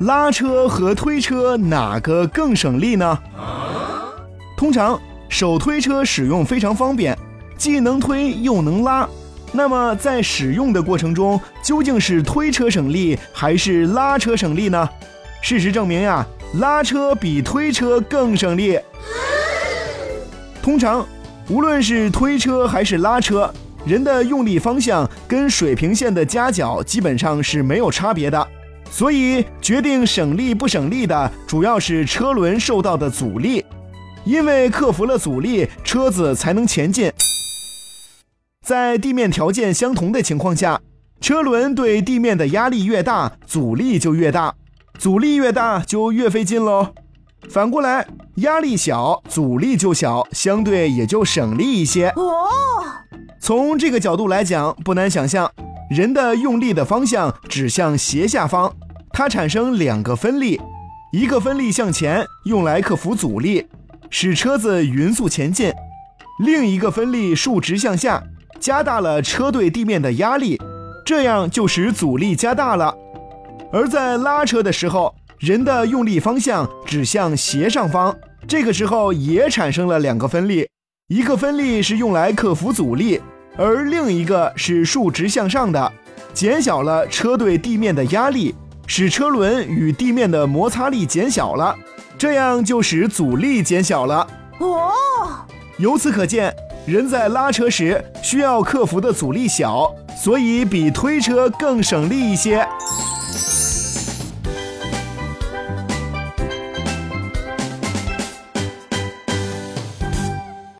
拉车和推车哪个更省力呢？通常手推车使用非常方便，既能推又能拉。那么在使用的过程中，究竟是推车省力还是拉车省力呢？事实证明呀，拉车比推车更省力。通常，无论是推车还是拉车，人的用力方向跟水平线的夹角基本上是没有差别的。所以，决定省力不省力的主要是车轮受到的阻力，因为克服了阻力，车子才能前进。在地面条件相同的情况下，车轮对地面的压力越大，阻力就越大，阻力越大就越费劲喽。反过来，压力小，阻力就小，相对也就省力一些。哦，从这个角度来讲，不难想象，人的用力的方向指向斜下方，它产生两个分力，一个分力向前，用来克服阻力，使车子匀速前进；另一个分力竖直向下。加大了车对地面的压力，这样就使阻力加大了。而在拉车的时候，人的用力方向指向斜上方，这个时候也产生了两个分力，一个分力是用来克服阻力，而另一个是竖直向上的，减小了车对地面的压力，使车轮与地面的摩擦力减小了，这样就使阻力减小了。哦，由此可见。人在拉车时需要克服的阻力小，所以比推车更省力一些。